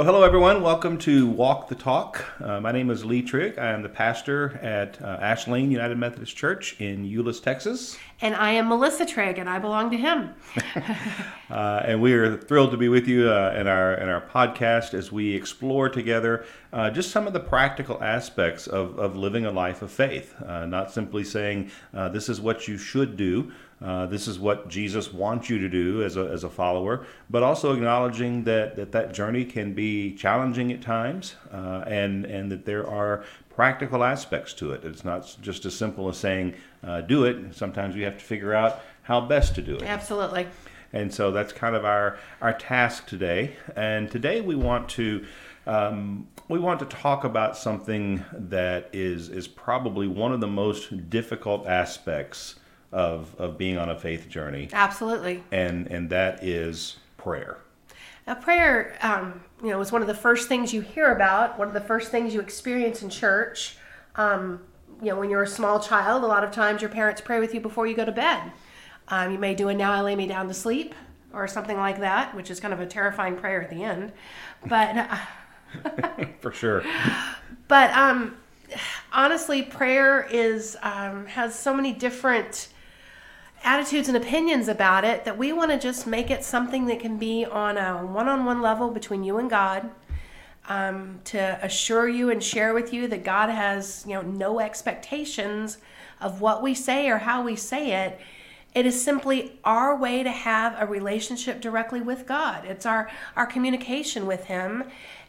So, hello everyone. Welcome to Walk the Talk. Uh, my name is Lee Trigg. I am the pastor at uh, Ashland United Methodist Church in Euless, Texas. And I am Melissa Trigg, and I belong to him. uh, and we are thrilled to be with you uh, in our in our podcast as we explore together uh, just some of the practical aspects of, of living a life of faith. Uh, not simply saying this is what you should do. Uh, this is what Jesus wants you to do as a, as a follower, but also acknowledging that that, that journey can be challenging at times uh, and, and that there are practical aspects to it. It's not just as simple as saying, uh, do it. Sometimes we have to figure out how best to do it. Absolutely. And so that's kind of our, our task today. And today we want to. Um, we want to talk about something that is is probably one of the most difficult aspects of, of being on a faith journey. Absolutely. And, and that is prayer. Now, prayer, um, you know, is one of the first things you hear about, one of the first things you experience in church. Um, you know, when you're a small child, a lot of times your parents pray with you before you go to bed. Um, you may do a "Now I lay me down to sleep" or something like that, which is kind of a terrifying prayer at the end. But uh, for sure. But um, honestly, prayer is um, has so many different attitudes and opinions about it that we want to just make it something that can be on a one-on-one level between you and God. Um, to assure you and share with you that God has, you know, no expectations of what we say or how we say it. It is simply our way to have a relationship directly with God. It's our our communication with Him,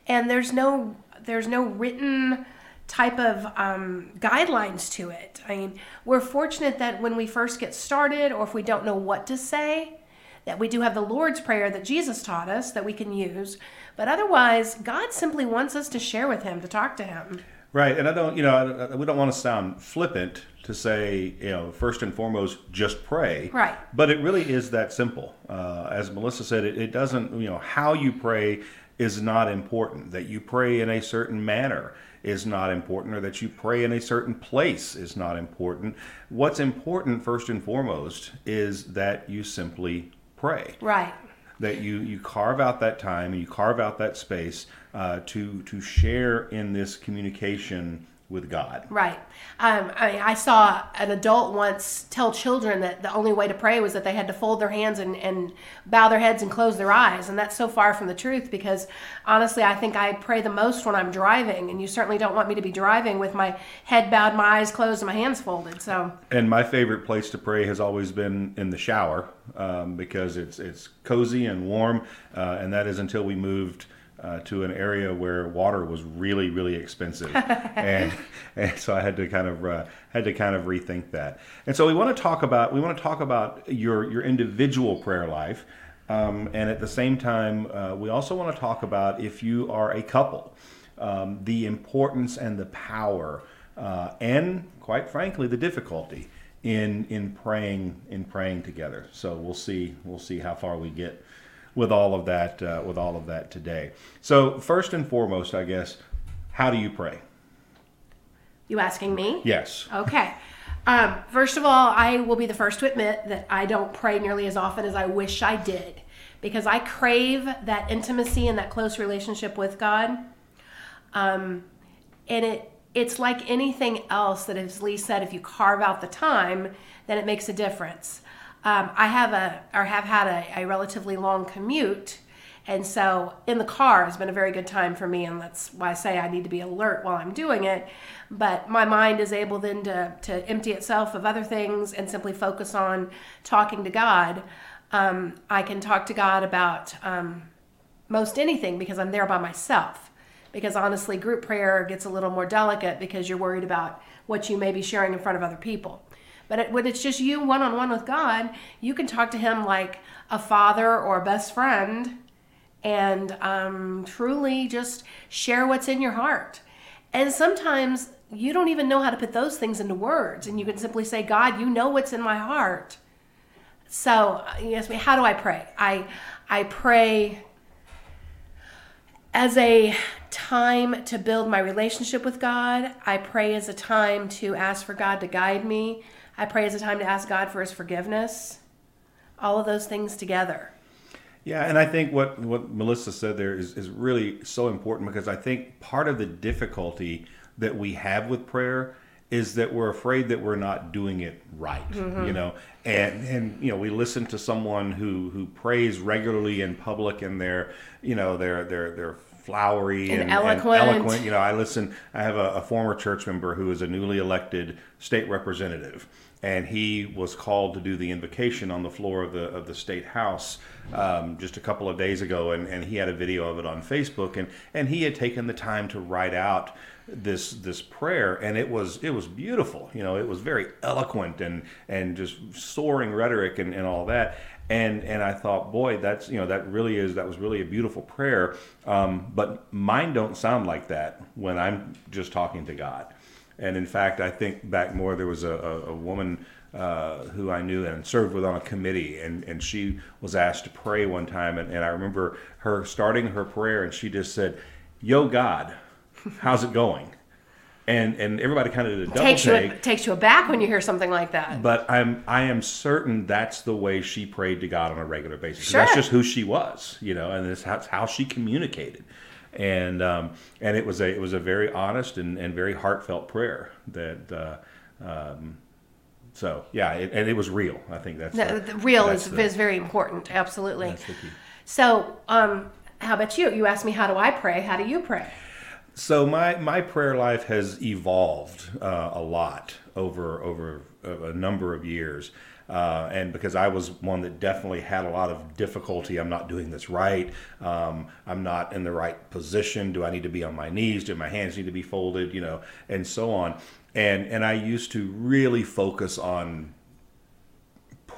and there's no there's no written type of um, guidelines to it. I mean, we're fortunate that when we first get started, or if we don't know what to say, that we do have the Lord's Prayer that Jesus taught us that we can use. But otherwise, God simply wants us to share with Him, to talk to Him. Right, and I don't, you know, we don't want to sound flippant to say, you know, first and foremost, just pray. Right. But it really is that simple. Uh, as Melissa said, it, it doesn't, you know, how you pray is not important. That you pray in a certain manner is not important, or that you pray in a certain place is not important. What's important, first and foremost, is that you simply pray. Right. That you, you carve out that time and you carve out that space uh, to, to share in this communication with God. Right. Um, I, I, saw an adult once tell children that the only way to pray was that they had to fold their hands and, and bow their heads and close their eyes. And that's so far from the truth because honestly, I think I pray the most when I'm driving. And you certainly don't want me to be driving with my head bowed, my eyes closed, and my hands folded. So. And my favorite place to pray has always been in the shower um, because it's, it's cozy and warm. Uh, and that is until we moved uh, to an area where water was really really expensive. And, and so I had to kind of uh, had to kind of rethink that. And so we want to talk about we want to talk about your your individual prayer life um, and at the same time uh, we also want to talk about if you are a couple um, the importance and the power uh, and quite frankly the difficulty in in praying in praying together. So we'll see we'll see how far we get with all of that uh, with all of that today. So first and foremost, I guess, how do you pray? You asking me? Yes. Okay. Um, first of all, I will be the first to admit that I don't pray nearly as often as I wish I did because I crave that intimacy and that close relationship with God. Um, and it it's like anything else that, as Lee said, if you carve out the time, then it makes a difference. Um, I have a or have had a, a, relatively long commute, and so in the car has been a very good time for me, and that's why I say I need to be alert while I'm doing it. But my mind is able then to to empty itself of other things and simply focus on talking to God. Um, I can talk to God about um, most anything because I'm there by myself. Because honestly, group prayer gets a little more delicate because you're worried about what you may be sharing in front of other people. But it, when it's just you one on one with God, you can talk to Him like a father or a best friend and um, truly just share what's in your heart. And sometimes you don't even know how to put those things into words, and you can simply say, God, you know what's in my heart. So, yes, how do I pray? I, I pray as a time to build my relationship with God. I pray as a time to ask for God to guide me. I pray as a time to ask God for his forgiveness. All of those things together. Yeah, and I think what, what Melissa said there is, is really so important because I think part of the difficulty that we have with prayer is that we're afraid that we're not doing it right, mm-hmm. you know, and and you know we listen to someone who who prays regularly in public and they're you know they're they're they're flowery and, and, eloquent. and, eloquent. You know, I listen. I have a, a former church member who is a newly elected state representative, and he was called to do the invocation on the floor of the of the state house um, just a couple of days ago, and, and he had a video of it on Facebook, and and he had taken the time to write out this this prayer, and it was it was beautiful. You know, it was very eloquent and and just soaring rhetoric and, and all that. And and I thought, boy, that's you know that really is that was really a beautiful prayer. Um, but mine don't sound like that when I'm just talking to God. And in fact, I think back more, there was a, a, a woman uh, who I knew and served with on a committee, and, and she was asked to pray one time. And, and I remember her starting her prayer, and she just said, Yo, God, how's it going? And, and everybody kind of did a double takes take. You, takes you aback when you hear something like that. But I'm I am certain that's the way she prayed to God on a regular basis. Sure. That's just who she was, you know, and that's how she communicated and um, and it was a it was a very honest and, and very heartfelt prayer that. Uh, um, so yeah, it, and it was real. I think that's the, the, the real that's is, the, is very important. Absolutely. So, um, how about you? You asked me how do I pray? How do you pray? So my my prayer life has evolved uh, a lot over over a, a number of years. Uh, and because I was one that definitely had a lot of difficulty, I'm not doing this right. Um, I'm not in the right position. Do I need to be on my knees? Do my hands need to be folded? You know, and so on. And and I used to really focus on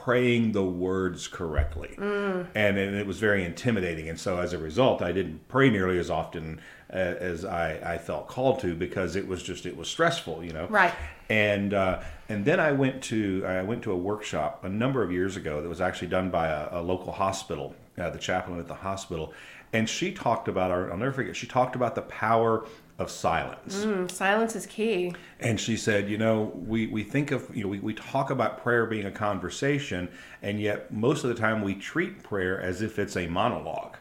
praying the words correctly. Mm. And, and, it was very intimidating. And so as a result, I didn't pray nearly as often as, as I, I, felt called to because it was just, it was stressful, you know? Right. And, uh, and then I went to, I went to a workshop a number of years ago that was actually done by a, a local hospital, uh, the chaplain at the hospital. And she talked about, our, I'll never forget, she talked about the power of silence. Mm, silence is key. And she said, you know, we, we think of, you know, we, we talk about prayer being a conversation, and yet most of the time we treat prayer as if it's a monologue.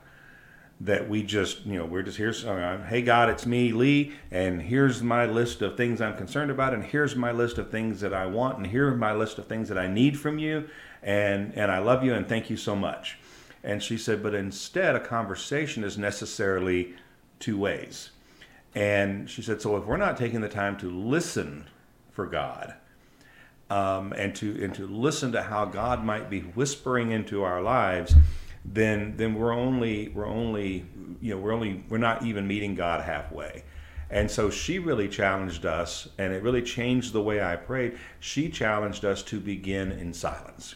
That we just, you know, we're just here, uh, hey God, it's me, Lee, and here's my list of things I'm concerned about, and here's my list of things that I want, and here's my list of things that I need from you, and, and I love you, and thank you so much. And she said, but instead, a conversation is necessarily two ways and she said, so if we're not taking the time to listen for God, um, and to and to listen to how God might be whispering into our lives, then then we're only we're only you know we're only we're not even meeting God halfway. And so she really challenged us, and it really changed the way I prayed. She challenged us to begin in silence.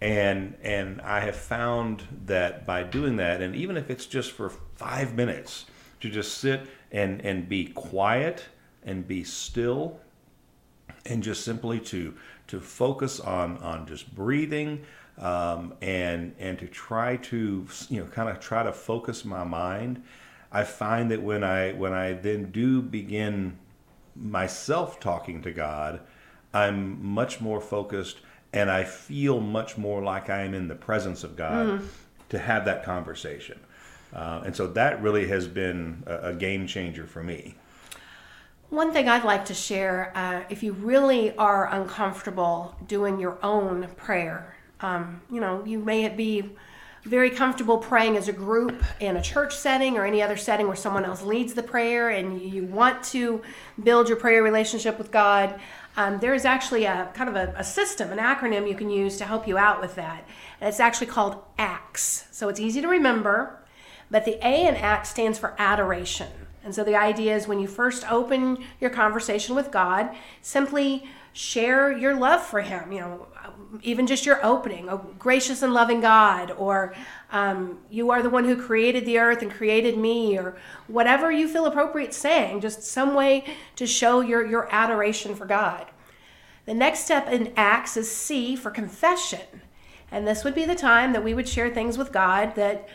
And and I have found that by doing that, and even if it's just for five minutes, to just sit and, and be quiet and be still and just simply to to focus on on just breathing um, and and to try to you know kind of try to focus my mind i find that when i when i then do begin myself talking to god i'm much more focused and i feel much more like i am in the presence of god mm. to have that conversation uh, and so that really has been a, a, game changer for me. One thing I'd like to share uh, if you really are uncomfortable doing your own prayer, um, you know, you may be very comfortable praying as a group in a church setting or any other setting where someone else leads the prayer and you want to build your prayer relationship with God. Um, there is actually a kind of a, a, system, an acronym you can use to help you out with that. And it's actually called ACTS. So it's easy to remember. But the A in ACT stands for adoration. And so the idea is when you first open your conversation with God, simply share your love for Him. You know, even just your opening, oh, gracious and loving God, or um, you are the one who created the earth and created me, or whatever you feel appropriate saying, just some way to show your, your adoration for God. The next step in Acts is C for confession. And this would be the time that we would share things with God that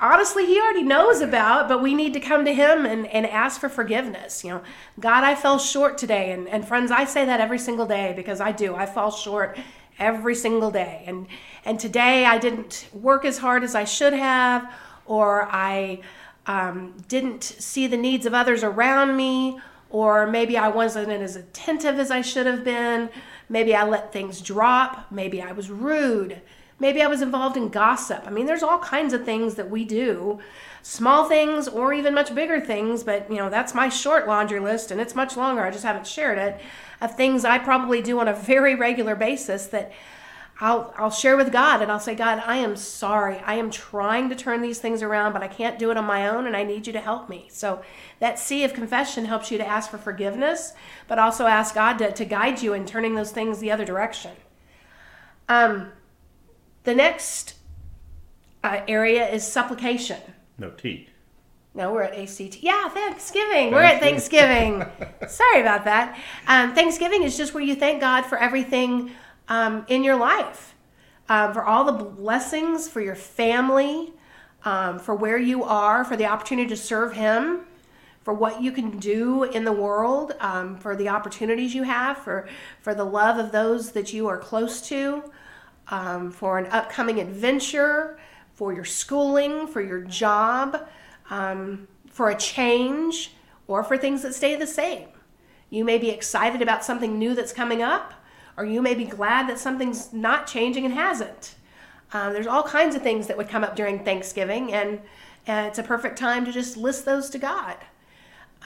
honestly he already knows about but we need to come to him and, and ask for forgiveness you know god i fell short today and, and friends i say that every single day because i do i fall short every single day. And and today I didn't work as hard as I should have, or I um, didn't see the needs of others around me, or maybe I wasn't as attentive as I should have been. Maybe I let things drop. Maybe I was rude. Maybe I was involved in gossip. I mean, there's all kinds of things that we do, small things or even much bigger things, but you know, that's my short laundry list and it's much longer. I just haven't shared it of things I probably do on a very regular basis that I'll I'll share with God and I'll say, God, I am sorry. I am trying to turn these things around, but I can't do it on my own and I need you to help me. So that sea of confession helps you to ask for forgiveness, but also ask God to, to guide you in turning those things the other direction. Um, the next uh, area is supplication. No T. No, we're at ACT. Yeah, Thanksgiving. We're at Thanksgiving. Sorry about that. Um, Thanksgiving is just where you thank God for everything um, in your life, um, for all the blessings, for your family, um, for where you are, for the opportunity to serve Him, for what you can do in the world, um, for the opportunities you have, for for the love of those that you are close to, um, for an upcoming adventure, for your schooling, for your job um, for a change or for things that stay the same. You may be excited about something new that's coming up, or you may be glad that something's not changing and hasn't. Uh, there's all kinds of things that would come up during Thanksgiving, and uh, it's a perfect time to just list those to God.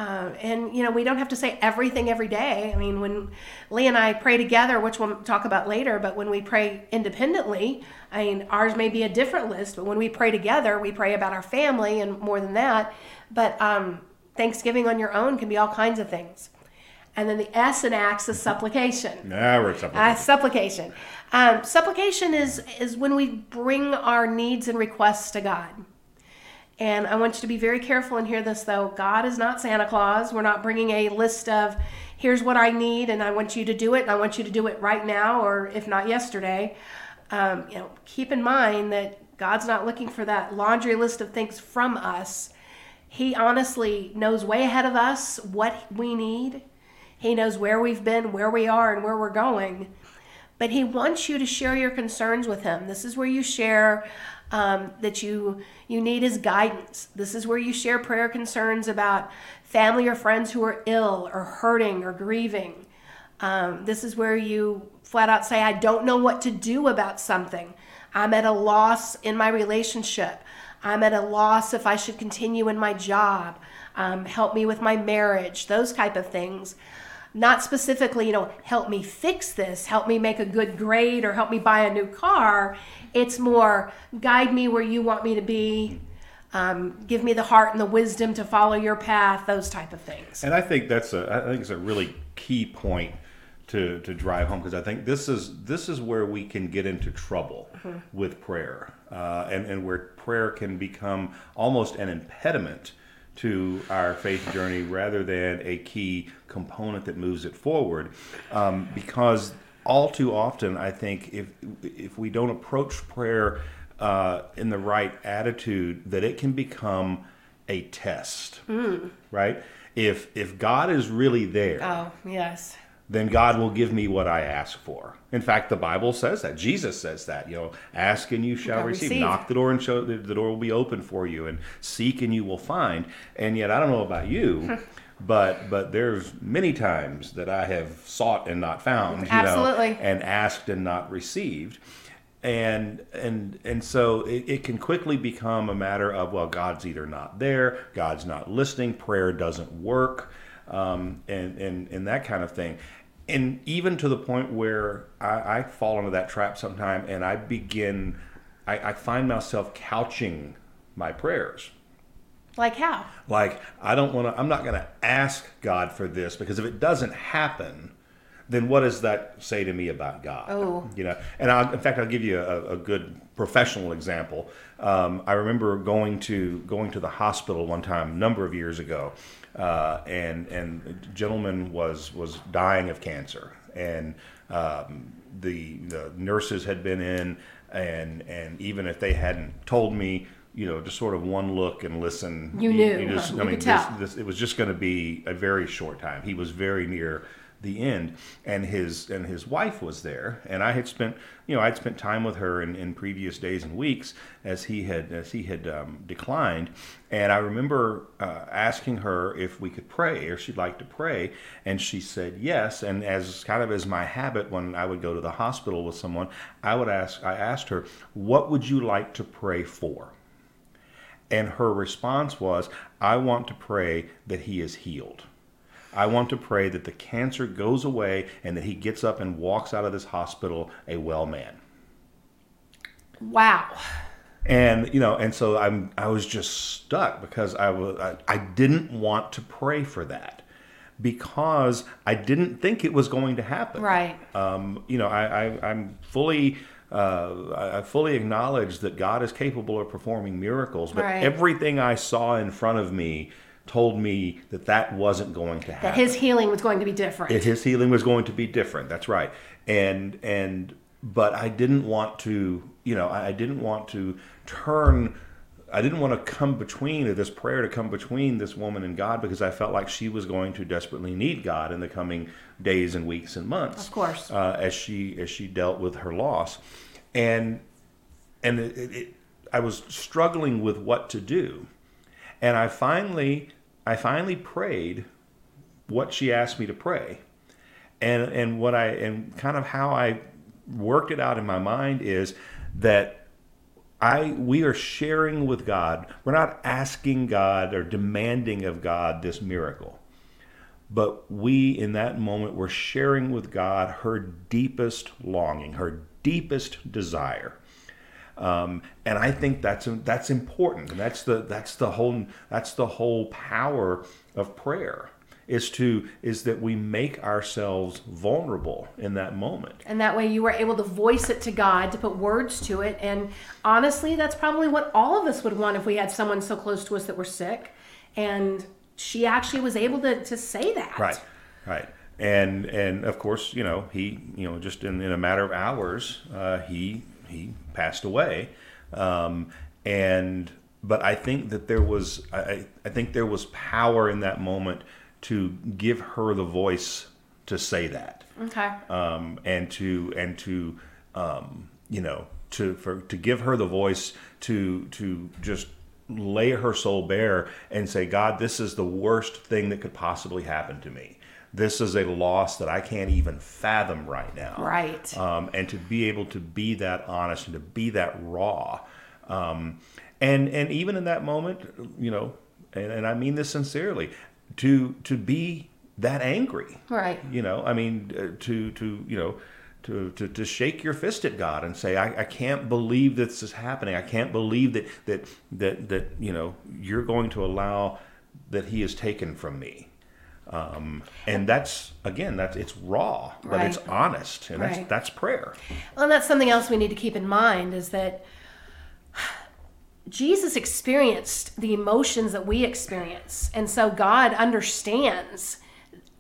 Uh, and you know we don't have to say everything every day. I mean, when Lee and I pray together, which we'll talk about later, but when we pray independently, I mean ours may be a different list. But when we pray together, we pray about our family and more than that. But um, Thanksgiving on your own can be all kinds of things. And then the S and Acts is supplication. Nah, we're supplication. Uh, supplication. Um, supplication is is when we bring our needs and requests to God. And I want you to be very careful and hear this though. God is not Santa Claus. We're not bringing a list of here's what I need and I want you to do it and I want you to do it right now or if not yesterday. Um, you know, keep in mind that God's not looking for that laundry list of things from us. He honestly knows way ahead of us what we need. He knows where we've been, where we are, and where we're going. But He wants you to share your concerns with Him. This is where you share um, that you you need is guidance. This is where you share prayer concerns about family or friends who are ill or hurting or grieving. Um, this is where you flat out say, I don't know what to do about something. I'm at a loss in my relationship. I'm at a loss if I should continue in my job. Um, help me with my marriage, those type of things. Not specifically, you know, help me fix this, help me make a good grade, or help me buy a new car. It's more guide me where you want me to be. Um, give me the heart and the wisdom to follow your path. Those type of things. And I think that's a I think it's a really key point to, to drive home because I think this is this is where we can get into trouble mm-hmm. with prayer uh, and and where prayer can become almost an impediment to our faith journey rather than a key component that moves it forward. Um, because all too often I think if if we don't approach prayer uh, in the right attitude that it can become a test. Mm. right? If if God is really there oh yes then God will give me what I ask for. In fact, the Bible says that. Jesus says that. You know, ask and you shall receive. receive. Knock the door and show the door will be open for you, and seek and you will find. And yet, I don't know about you, but but there's many times that I have sought and not found. You Absolutely. Know, and asked and not received. And and and so it, it can quickly become a matter of well, God's either not there, God's not listening, prayer doesn't work. Um, and, and, and that kind of thing and even to the point where I, I fall into that trap sometime and I begin, I, I find myself couching my prayers. Like how? Like I don't want to. I'm not going to ask God for this because if it doesn't happen, then what does that say to me about God? Oh, you know. And I'll, in fact, I'll give you a, a good professional example. Um, I remember going to going to the hospital one time a number of years ago, uh, and and a gentleman was was dying of cancer, and um, the the nurses had been in, and and even if they hadn't told me, you know, just sort of one look and listen, you, you knew. You just, I mean, this, this, it was just going to be a very short time. He was very near the end. And his and his wife was there, and I had spent you know I'd spent time with her in, in previous days and weeks as he had as he had um, declined, and I remember uh, asking her if we could pray or she'd like to pray, and she said yes. And as kind of as my habit when I would go to the hospital with someone, I would ask I asked her, "What would you like to pray for?" And her response was, I want to pray that he is healed. I want to pray that the cancer goes away and that he gets up and walks out of this hospital a well man. Wow. And you know, and so I'm I was just stuck because I was I, I didn't want to pray for that because I didn't think it was going to happen. Right. Um, you know, I, I I'm fully uh, I fully acknowledge that God is capable of performing miracles, but Right. everything I saw in front of me told me that that wasn't going to happen. That his healing was going to be different. It- his healing was going to be different. That's right. And and but I didn't want to, you know, I didn't want to turn. I didn't want to come between or this prayer to come between this woman and God because I felt like she was going to desperately need God in the coming days and weeks and months. Of course. uh, as she as she dealt with her loss, and and it, it, I was struggling with what to do, and I finally I finally prayed what she asked me to pray, and and what I and kind of how I worked it out in my mind is that I we are sharing with God. We're not asking God or demanding of God this miracle. But we in that moment were sharing with God her deepest longing, her deepest desire. Um, and I think that's that's important. And that's the that's the whole that's the whole power of prayer is to is that we make ourselves vulnerable in that moment. and that way you were able to voice it to God, to put words to it. And honestly, that's probably what all of us would want if we had someone so close to us that were sick. And she actually was able to, to say that. Right, right. And and of course, you know, he, you know, just in, in a matter of hours, uh, he he passed away. Um, and but I think that there was I, I- think there was power in that moment to give her the voice to say that Okay. um, and to and to um, you know to for to give her the voice to to just lay her soul bare and say, God, this is the worst thing that could possibly happen to me. This is a loss that I can't even fathom right now. Right. Um, and to be able to be that honest and to be that raw, um, and and even in that moment, you know, and, and I mean this sincerely, to to be that angry Right. you know i mean uh, to to you know to, to, to shake your fist at god and say I, I can't believe this is happening i can't believe that that that that you know you're going to allow that he is taken from me um, and that's again that's it's raw but it's honest and Right. that's that's prayer Well, and that's something else we need to keep in mind is that Jesus experienced the emotions that we experience. And so God understands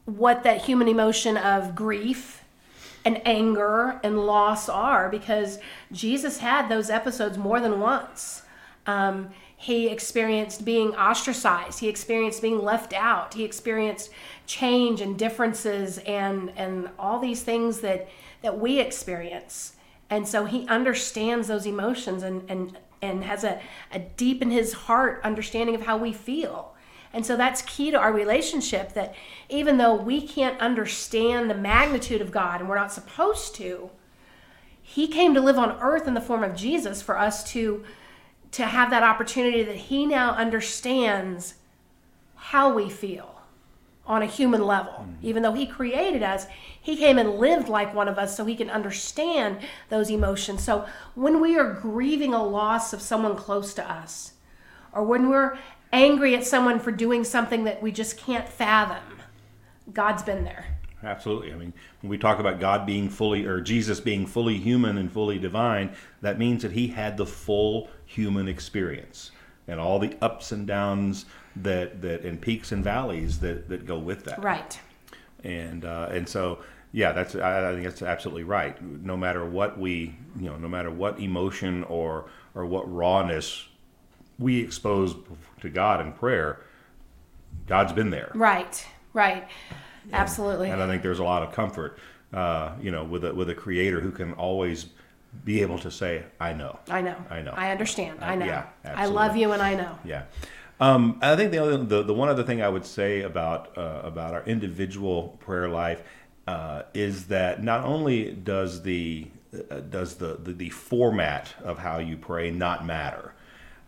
what that human emotion of grief and anger and loss are because Jesus had those episodes more than once. Um, he experienced being ostracized. He experienced being left out. He experienced change and differences and and all these things that that we experience. And so he understands those emotions and and and has a, a deep in his heart understanding of how we feel. And so that's key to our relationship that even though we can't understand the magnitude of God and we're not supposed to, he came to live on earth in the form of Jesus for us to to have that opportunity that he now understands how we feel on a human level. Mm-hmm. Even though he created us, he came and lived like one of us so he can understand those emotions. So when we are grieving a loss of someone close to us, or when we're angry at someone for doing something that we just can't fathom, God's been there. Absolutely. I mean, when we talk about God being fully, or Jesus being fully human and fully divine, that means that he had the full human experience and all the ups and downs that, that and peaks and valleys that, that go with that. Right. And, uh, and so, yeah, that's, I, I think that's absolutely right. No matter what we, you know, no matter what emotion or, or what rawness we expose to God in prayer, God's been there. Right, right. Absolutely. And I think there's a lot of comfort, uh, you know, with a, with a creator who can always be able to say, "I know." I know. I know. I understand. I know. yeah, I love you and I know. Yeah. Um, I think the, other, the the one other thing I would say about uh, about our individual prayer life uh, is that not only does the uh, does the, the the format of how you pray not matter,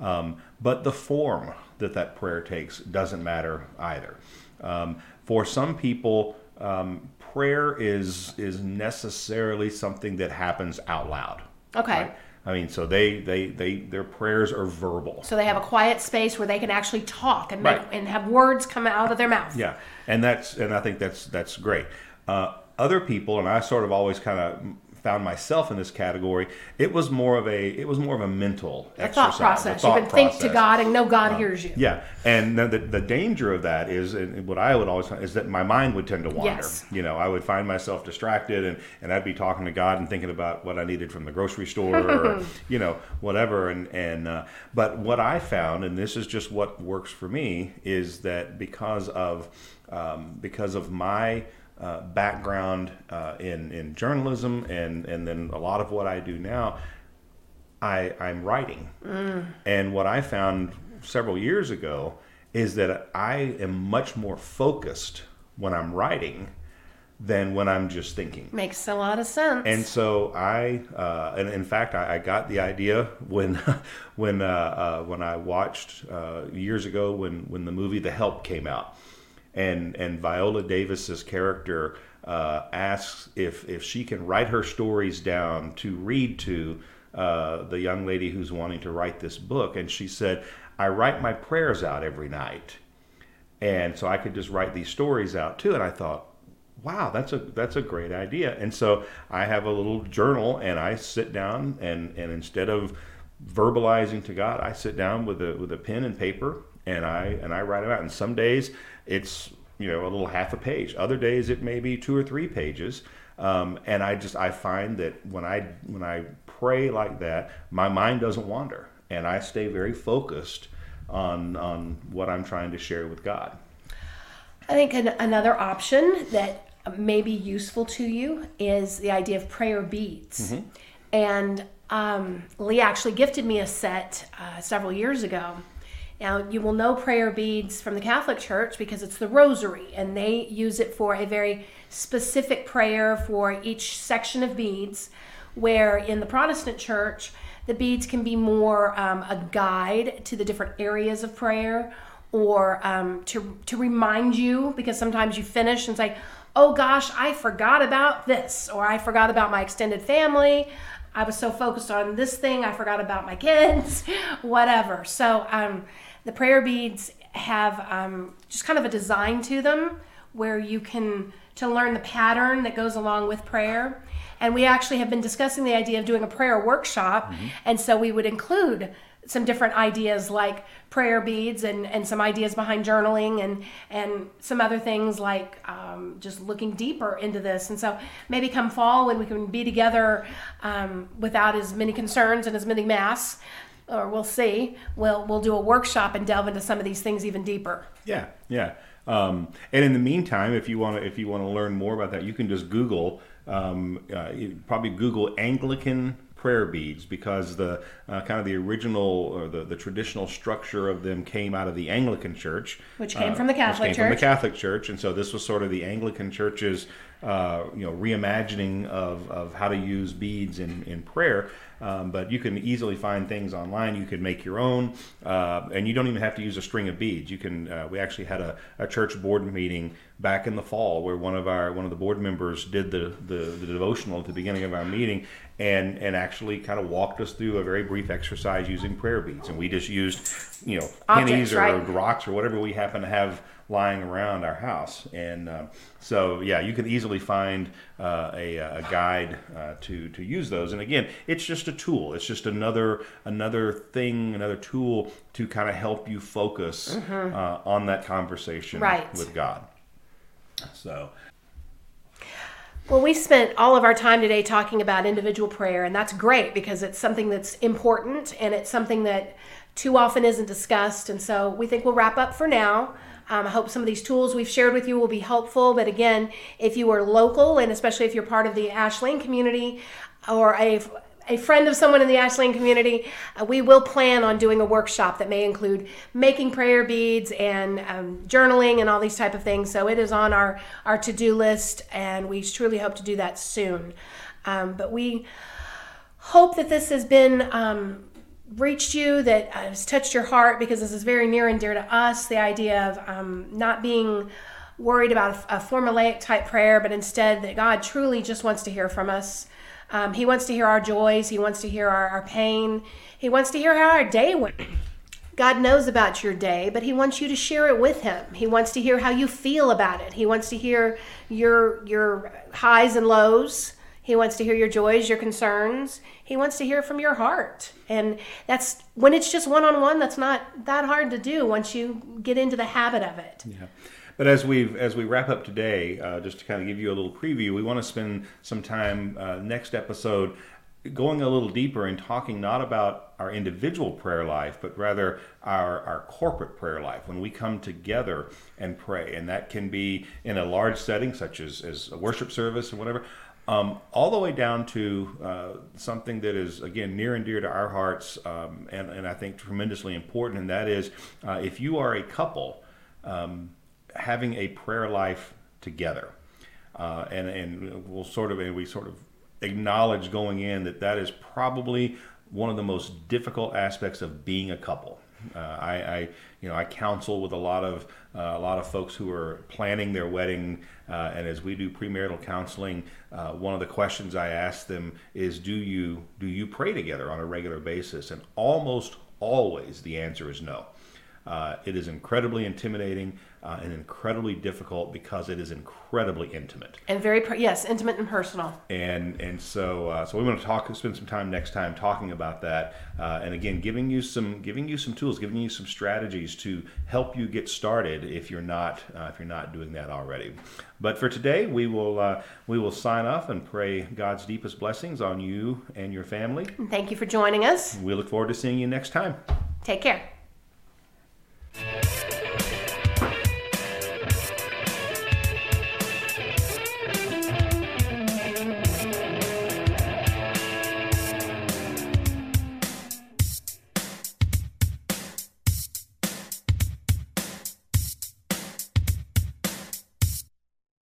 um, but the form that that prayer takes doesn't matter either. Um, for some people, um, prayer is is necessarily something that happens out loud. Okay. right? I mean, so they, they, they their prayers are verbal. So they have a quiet space where they can actually talk and make, Right. and have words come out of their mouth. Yeah, and that's and I think that's that's great. Uh, other people, and I sort of always kind of found myself in this category. It was more of a it was more of a mental A exercise, thought process. thought you can think to. God and know God hears you. Yeah, and the, the, the danger of that is, and what I would always find is that my mind would tend to wander. Yes. You know, I would find myself distracted, and, and I'd be talking to God and thinking about what I needed from the grocery store, or you know, whatever. And and uh, but what I found, and this is just what works for me, is that because of um, because of my uh, background uh, in in journalism, and and then a lot of what I do now, I, I'm writing. And what I found several years ago is that I am much more focused when I'm writing than when I'm just thinking. Makes a lot of sense. And so I, uh, and in fact, I, I got the idea when, when, uh, uh, when I watched uh, years ago when, when the movie The Help came out, and and Viola Davis's character uh, asks if if she can write her stories down to read to uh, the young lady who's wanting to write this book, and she said, "I write my prayers out every night." and so I could just write these stories out too. And I thought, wow, that's a that's a great idea. And so I have a little journal, and I sit down and and instead of verbalizing to God, I sit down with a with a pen and paper, and I and I write them out. And some days it's you know a little half a page. Other days it may be two or three pages. Um, and I just I find that when I when I pray like that, my mind doesn't wander, and I stay very focused on on what I'm trying to share with God. I think an, another option that may be useful to you is the idea of prayer beads. Mm-hmm. And um, Lee actually gifted me a set uh, several years ago. Now, you will know prayer beads from the Catholic Church because it's the rosary, and they use it for a very specific prayer for each section of beads. Where in the Protestant Church, the beads can be more um, a guide to the different areas of prayer or um, to, to remind you because sometimes you finish and say, oh gosh, I forgot about this, or I forgot about my extended family. I was so focused on this thing, I forgot about my kids, whatever. So um, the prayer beads have um, just kind of a design to them where you can to learn the pattern that goes along with prayer. And we actually have been discussing the idea of doing a prayer workshop, and so we would include some different ideas like prayer beads and, and some ideas behind journaling and and some other things like um, just looking deeper into this. And so maybe come fall when we can be together um, without as many concerns and as many masks or we'll see we'll we'll do a workshop and delve into some of these things even deeper Yeah, yeah. Um, and in the meantime, if you want to, if you want to learn more about that, you can just Google, um, uh, probably Google Anglican prayer beads because the uh, kind of the original or the, the traditional structure of them came out of the Anglican Church, Which came uh, from the Catholic came from Church. the Catholic Church, and so this was sort of the Anglican Church's, uh, you know, reimagining of, of how to use beads in, in prayer. Um, but you can easily find things online. You can make your own, uh, and you don't even have to use a string of beads. You can. Uh, we actually had a, a church board meeting back in the fall where one of our one of the board members did the, the, the devotional at the beginning of our meeting, and and actually kind of walked us through a very brief exercise using prayer beads. And we just used, you know, pennies Objects, or right. rocks or whatever we happen to have lying around our house. And uh, so, yeah, you can easily find uh, a, a guide uh, to to use those. And again, it's just a tool. It's just another another thing, another tool to kind of help you focus uh, on that conversation Mm-hmm. Right. with God. So. Well, we spent all of our time today talking about individual prayer, and that's great because it's something that's important and it's something that too often isn't discussed. And so we think we'll wrap up for now. Um, I hope some of these tools we've shared with you will be helpful. But again, if you are local, and especially if you're part of the Ashland community or a a friend of someone in the Ashland community, uh, we will plan on doing a workshop that may include making prayer beads and um, journaling and all these type of things. So it is on our our to do list, and we truly hope to do that soon. Um, but we hope that this has been um, reached you, that has touched your heart, because this is very near and dear to us. The idea of um, not being worried about a, formulaic type prayer, but instead that God truly just wants to hear from us. Um, he wants to hear our joys. He wants to hear our, our pain. He wants to hear how our day went. God knows about your day, but He wants you to share it with Him. He wants to hear how you feel about it. He wants to hear your your highs and lows. He wants to hear your joys, your concerns. He wants to hear from your heart. And that's when it's just one on one, that's not that hard to do once you get into the habit of it. Yeah. But as we as we wrap up today, uh, just to kind of give you a little preview, we want to spend some time uh, next episode going a little deeper and talking not about our individual prayer life, but rather our, our corporate prayer life when we come together and pray. And that can be in a large setting, such as, as a worship service or whatever, um, all the way down to uh, something that is, again, near and dear to our hearts um, and, and I think tremendously important, and that is uh, if you are a couple, um, having a prayer life together. Uh, and, and we'll sort of, and we sort of acknowledge going in that that is probably one of the most difficult aspects of being a couple. Uh, I, I, you know, I counsel with a lot of a lot of folks who are planning their wedding, uh, and as we do premarital counseling, uh, one of the questions I ask them is, "Do you do you pray together on a regular basis?" And almost always the answer is no. Uh, it is incredibly intimidating uh, and incredibly difficult because it is incredibly intimate and very yes, intimate and personal. And and so uh, so we want to talk, spend some time next time talking about that, uh, and again giving you some giving you some tools, giving you some strategies to help you get started if you're not uh, if you're not doing that already. But for today, we will uh, we will sign off and pray God's deepest blessings on you and your family. Thank you for joining us. We look forward to seeing you next time. Take care.